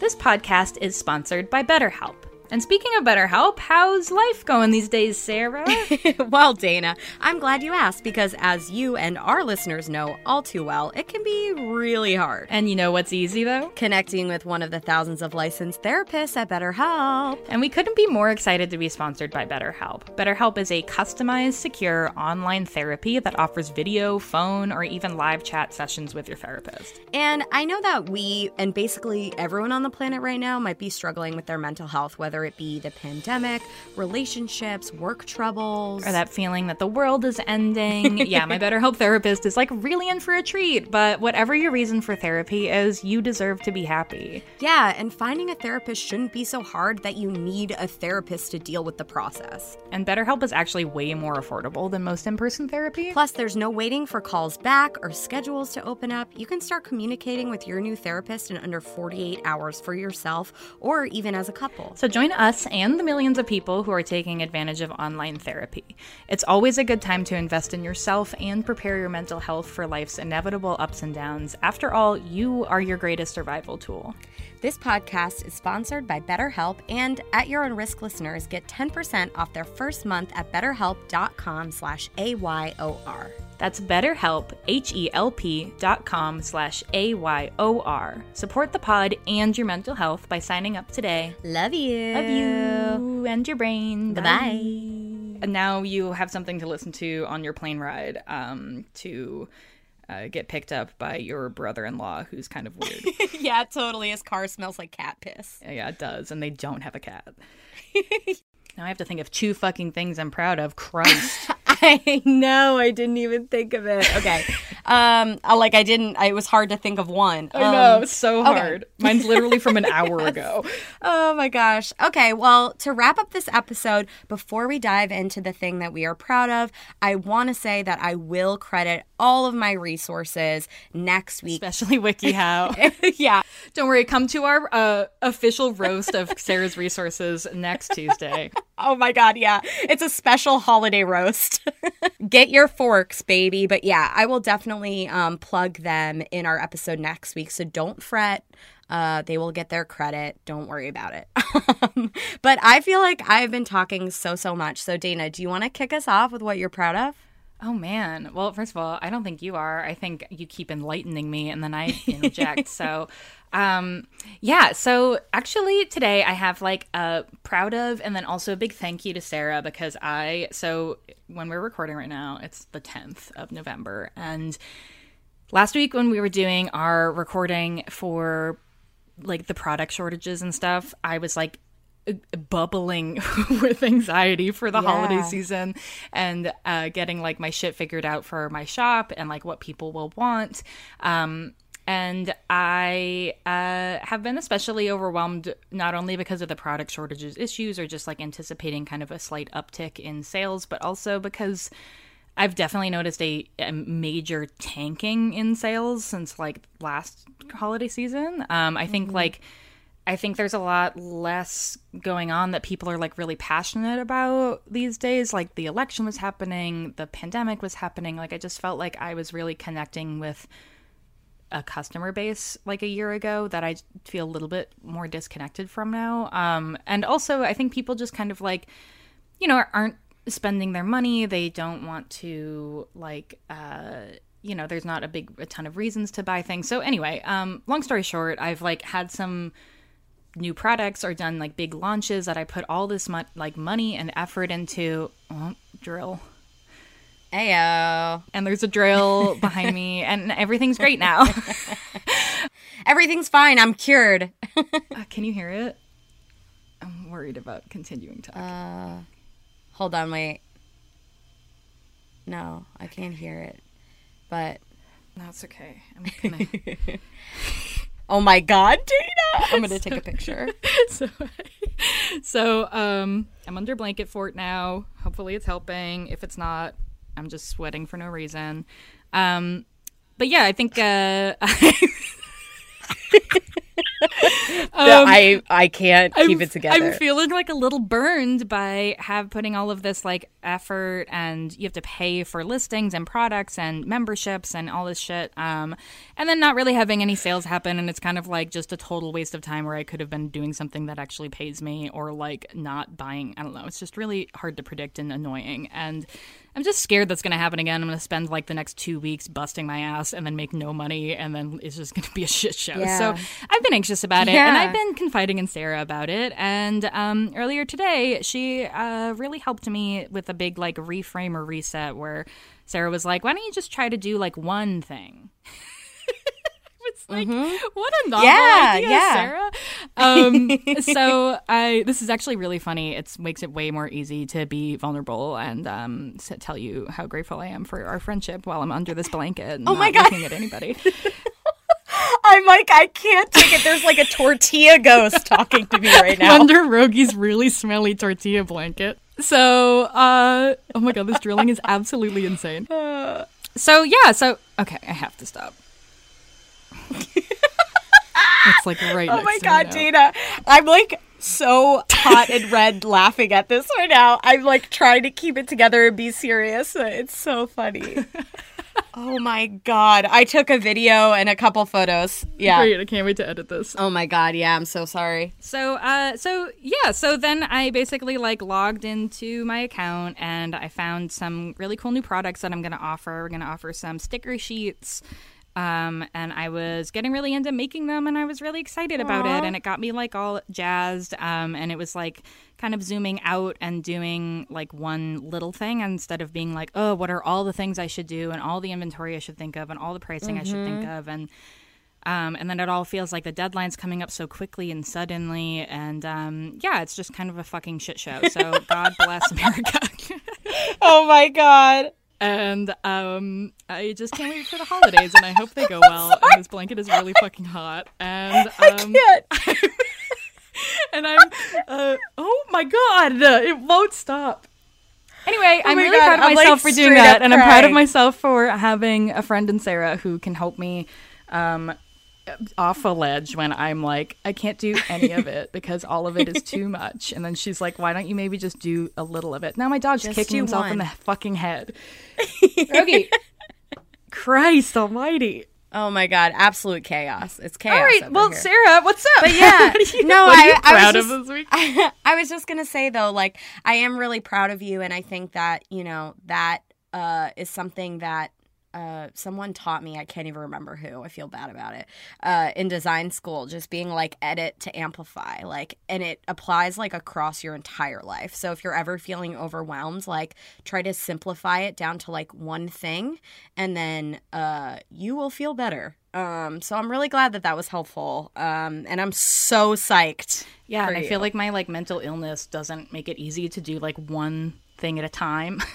This podcast is sponsored by BetterHelp. And speaking of BetterHelp, how's life going these days, Sarah? well, Dana, I'm glad you asked because, as you and our listeners know all too well, it can be really hard. and you know what's easy though? Connecting with one of the thousands of licensed therapists at BetterHelp. And we couldn't be more excited to be sponsored by BetterHelp. BetterHelp is a customized, secure online therapy that offers video, phone, or even live chat sessions with your therapist. And I know that we, and basically everyone on the planet right now, might be struggling with their mental health, whether it be the pandemic, relationships, work troubles. Or that feeling that the world is ending. yeah, my BetterHelp therapist is like really in for a treat, but whatever your reason for therapy is, you deserve to be happy. yeah, and finding a therapist shouldn't be so hard that you need a therapist to deal with the process. And BetterHelp is actually way more affordable than most in person therapy. Plus, there's no waiting for calls back or schedules to open up. You can start communicating with your new therapist in under 48 hours for yourself or even as a couple. So join us and the millions of people who are taking advantage of online therapy. It's always a good time to invest in yourself and prepare your mental health for life's inevitable ups and downs. After all, you are your greatest survival tool. This podcast is sponsored by BetterHelp, and at your own risk, listeners get 10% off their first month at betterhelp.com slash AYOR. That's BetterHelp, H-E-L-P dot com slash A-Y-O-R. Support the pod and your mental health by signing up today. Love you. Love you and your brain. Bye-bye. And now you have something to listen to on your plane ride um, to uh, get picked up by your brother-in-law, who's kind of weird. yeah, totally. His car smells like cat piss. yeah, it does, and they don't have a cat. now I have to think of two fucking things I'm proud of. Christ. I know. I didn't even think of it. Okay. um, like I didn't. I, it was hard to think of one. I know, Um, it's so okay. hard. Mine's literally from an hour ago. Oh my gosh. Okay, well, to wrap up this episode, before we dive into the thing that we are proud of, I want to say that I will credit all of my resources next week. Especially WikiHow. yeah. Don't worry, come to our uh, official roast of Sarah's resources next Tuesday. Oh my god, yeah. It's a special holiday roast. Get your forks, baby. But yeah, I will definitely um, plug them in our episode next week. So don't fret. Uh, they will get their credit. Don't worry about it. But I feel like I've been talking so, so much. So, Dana, do you want to kick us off with what you're proud of? Oh man. Well, first of all, I don't think you are. I think you keep enlightening me and then I interject. so, um yeah, so actually today I have like a proud of and then also a big thank you to Sarah because I so when we're recording right now, it's the 10th of November and last week when we were doing our recording for like the product shortages and stuff, I was like bubbling with anxiety for the holiday season and uh, getting like my shit figured out for my shop and like what people will want. Um, and I uh, have been especially overwhelmed not only because of the product shortages issues or just like anticipating kind of a slight uptick in sales, but also because I've definitely noticed a, a major tanking in sales since like last holiday season. Um, I think like I think there's a lot less going on that people are like really passionate about these days. Like the election was happening, the pandemic was happening. Like I just felt like I was really connecting with a customer base like a year ago that I feel a little bit more disconnected from now. Um, and also, I think people just kind of like, you know, aren't spending their money. They don't want to like, uh, you know, there's not a big a ton of reasons to buy things. So anyway, um, long story short, I've like had some new products or done like big launches that I put all this mon- like money and effort into. Oh, drill. Ayo. and there's a drill behind me, and everything's great now. Everything's fine. I'm cured. Uh, can you hear it? I'm worried about continuing talking. Uh, hold on, wait. No, I can't hear it. But that's okay. I'm gonna. Oh my god, Dana! I'm gonna take a picture. so, so um, I'm under blanket fort now. Hopefully, it's helping. If it's not, I'm just sweating for no reason. Um, but yeah, I think uh, I I I can't keep I'm, it together. I'm feeling like a little burned by have putting all of this like effort and you have to pay for listings and products and memberships and all this shit. Um, and then not really having any sales happen and it's kind of like just a total waste of time where I could have been doing something that actually pays me or like not buying. I don't know. It's just really hard to predict and annoying. And I'm just scared that's going to happen again. I'm going to spend like the next two weeks busting my ass and then make no money, and then it's just going to be a shit show. Yeah. So I've been anxious about it, and I've been confiding in Sarah about it. And um, earlier today, she uh, really helped me with a big like reframe or reset where Sarah was like, "Why don't you just try to do like one thing?" It's like what a novel Yeah, idea, yeah. Sarah. Um, so I this is actually really funny. It makes it way more easy to be vulnerable and um, tell you how grateful I am for our friendship while I'm under this blanket. And Oh my God. looking at anybody. I'm like, I can't take it. There's like a tortilla ghost talking to me right now. under Rogi's really smelly tortilla blanket. So, uh, oh my god, this drilling is absolutely insane. So yeah, so okay, I have to stop. It's like right. Oh next my to me god, now. Dana. I'm like so hot and red laughing at this right now. I'm like trying to keep it together and be serious. It's so funny. oh my god. I took a video and a couple photos. Yeah. Great, I can't wait to edit this. Oh my god, yeah, I'm so sorry. So, uh, so yeah, so then I basically like logged into my account and I found some really cool new products that I'm going to offer. We're going to offer some sticker sheets. Um, and I was getting really into making them and I was really excited about it. And it got me like all jazzed. Um, and it was like kind of zooming out and doing like one little thing instead of being like, oh, what are all the things I should do and all the inventory I should think of and all the pricing I should think of. And um, and then it all feels like the deadline's coming up so quickly and suddenly. And um, yeah, it's just kind of a fucking shit show. So God bless America. Oh my god. And um, I just can't wait for the holidays, and I hope they go well. And this blanket is really fucking hot. And um, Can't. and I'm uh, oh my god, it won't stop. Anyway, I'm really God, proud of I'm, like, myself for doing that, and I'm proud of myself for having a friend in Sarah who can help me um, off a ledge when I'm like, I can't do any of it because all of it is too much. And then she's like, Why don't you maybe just do a little of it? Now my dog's Just kicking himself in the fucking head. Okay. Christ Almighty. Oh my god, absolute chaos. It's chaos. All right, well, here. Sarah, what's up? But yeah, you- no, what are you I, I was just, this. I was just gonna say though, like I am really proud of you, and I think that you know that uh, is something that uh, someone taught me. I can't even remember who. I feel bad about it. Uh, in design school, just being like edit to amplify, like, and it applies like across your entire life. So if you're ever feeling overwhelmed, like try to simplify it down to like one thing, and then uh, you will feel better. Um, so I'm really glad that that was helpful. Um, and I'm so psyched. Yeah, and I you. feel like my like mental illness doesn't make it easy to do like one thing at a time.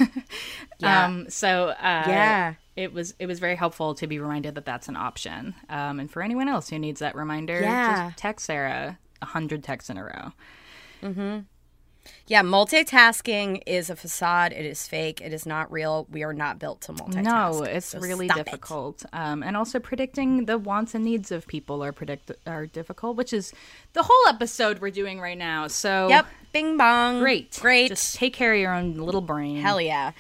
Yeah. Um, so uh, Yeah. it was it was very helpful to be reminded that that's an option. Um, and for anyone else who needs that reminder, Yeah. just text Sarah a hundred texts in a row. Yeah, multitasking is a facade. It is fake. It is not real. We are not built to multitask. No, it's So really stop it. difficult. Um, and also predicting the wants and needs of people are predict are difficult, which is the whole episode we're doing right now. So Yep. Bing bong. great, Great. Just take care of your own little brain. Hell yeah.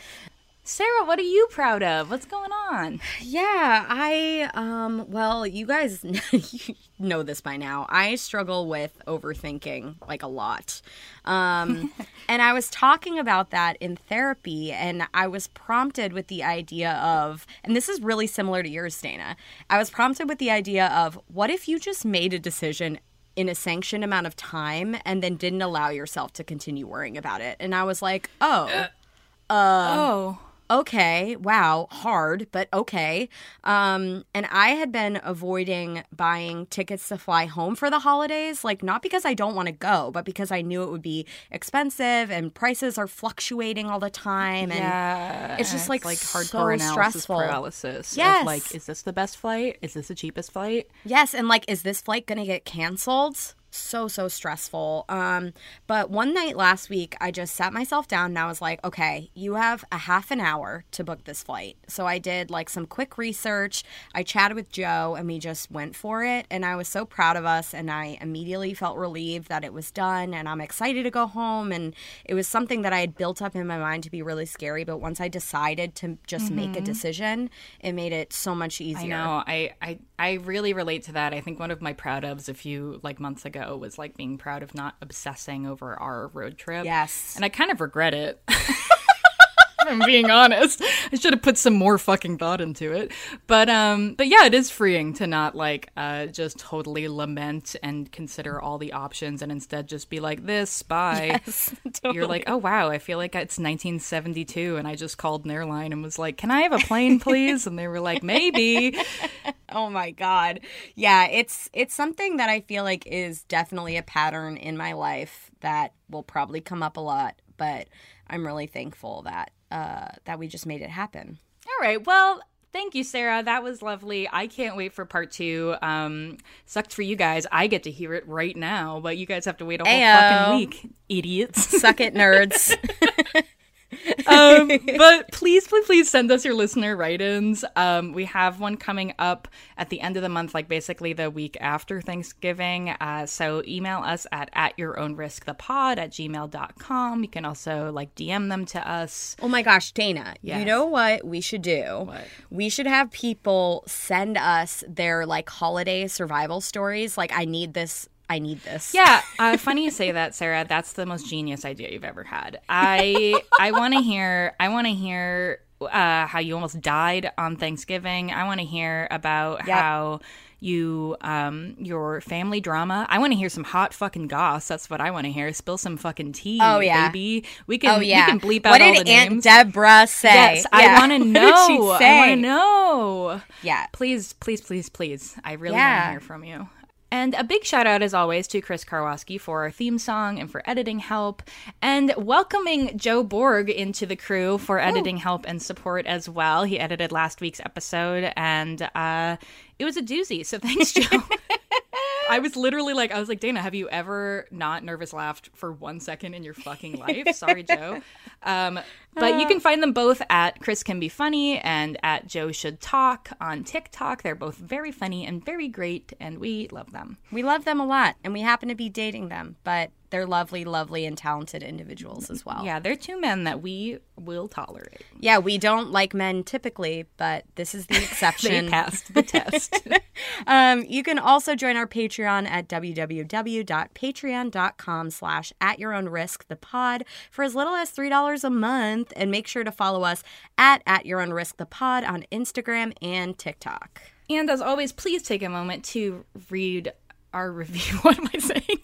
Sarah, what are you proud of? What's going on? Yeah, I um well, you guys you know this by now. I struggle with overthinking like a lot. Um and I was talking about that in therapy and I was prompted with the idea of and this is really similar to yours, Dana. I was prompted with the idea of what if you just made a decision in a sanctioned amount of time and then didn't allow yourself to continue worrying about it. And I was like, "Oh, oh, okay, wow, hard, but okay. Um, and I had been avoiding buying tickets to fly home for the holidays, like not because I don't want to go, but because I knew it would be expensive and prices are fluctuating all the time. And Yeah, it's just, like, so hardcore analysis stressful. paralysis. Yes. like is this the best flight? Is this the cheapest flight? Yes, and like, is this flight gonna get canceled? So so stressful. Um, but one night last week, I just sat myself down and I was like, okay, you have a half an hour to book this flight. So I did like some quick research. I chatted with Joe and we just went for it. And I was so proud of us, and I immediately felt relieved that it was done. And I'm excited to go home. And it was something that I had built up in my mind to be really scary. But once I decided to just make a decision, it made it so much easier. I know. I, I I really relate to that. I think one of my proud ofs a few like months ago was like being proud of not obsessing over our road trip. Yes. And I kind of regret it. I'm being honest. I should have put some more fucking thought into it. But um but yeah, it is freeing to not like uh just totally lament and consider all the options and instead just be like this, bye. You're like, "Oh wow, I feel like it's 1972 and I just called an airline and was like, "Can I have a plane, please?" and they were like, "Maybe." Oh my god. Yeah, it's it's something that I feel like is definitely a pattern in my life that will probably come up a lot, but I'm really thankful that uh that we just made it happen. All right. Well, thank you, Sarah. That was lovely. I can't wait for part two. Um, sucked for you guys. I get to hear it right now, but you guys have to wait a whole Ayo. fucking week, idiots. Suck it, nerds. um, but please, please, please send us your listener write-ins. Um, we have one coming up at the end of the month, like basically the week after Thanksgiving. Uh, so email us at at your own risk the pod at gmail.com. You can also like DM them to us. oh my gosh, Dana. You know what we should do? What? We should have people send us their like holiday survival stories. Like I need this I need this. Yeah, uh, funny you say that, Sarah. That's the most genius idea you've ever had. I I want to hear. I want to hear uh, how you almost died on Thanksgiving. I want to hear about Yep. how you um your family drama. I want to hear some hot fucking goss. That's what I want to hear. Spill some fucking tea, Oh, yeah. baby. We can Oh yeah. we can bleep out what all did the Aunt names. Deborah say? Yes, I want to know. I want to know. Yeah. Please, please, please, please. I really want to hear from you. And a big shout out, as always, to Chris Karwoski for our theme song and for editing help, and welcoming Joe Borg into the crew for editing help and support as well. He edited last week's episode, and uh, it was a doozy. So thanks, Joe. I was literally like, I was like, Dana, have you ever not nervous laughed for one second in your fucking life? Sorry, Joe. Um, but you can find them both at Chris Can Be Funny and at Joe Should Talk on TikTok. They're both very funny and very great, and we love them. We love them a lot, and we happen to be dating them, but they're lovely, lovely, and talented individuals as well. Yeah, they're two men that we will tolerate. Yeah, we don't like men typically, but this is the They exception. passed the test. um, you can also join our Patreon at www.patreon.com slash at your own risk the pod for as little as $3 a month. And make sure to follow us at at your own risk the pod on Instagram and TikTok. and as always, please take a moment to read our review. What am I saying?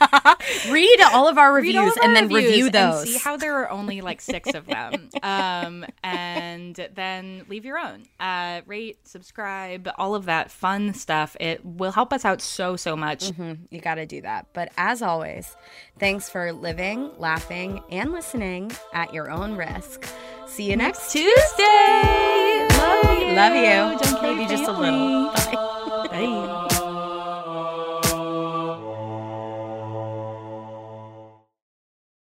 Read all of our reviews of and then reviews review those. see how there are only like six of them. um, and then leave your own. Uh, rate, subscribe, all of that fun stuff. It will help us out so so much. you got to do that. But as always, thanks for living, laughing, and listening at your own risk. See you next Tuesday. Love you. Love you. Don't kill Maybe just a little. Bye. Bye.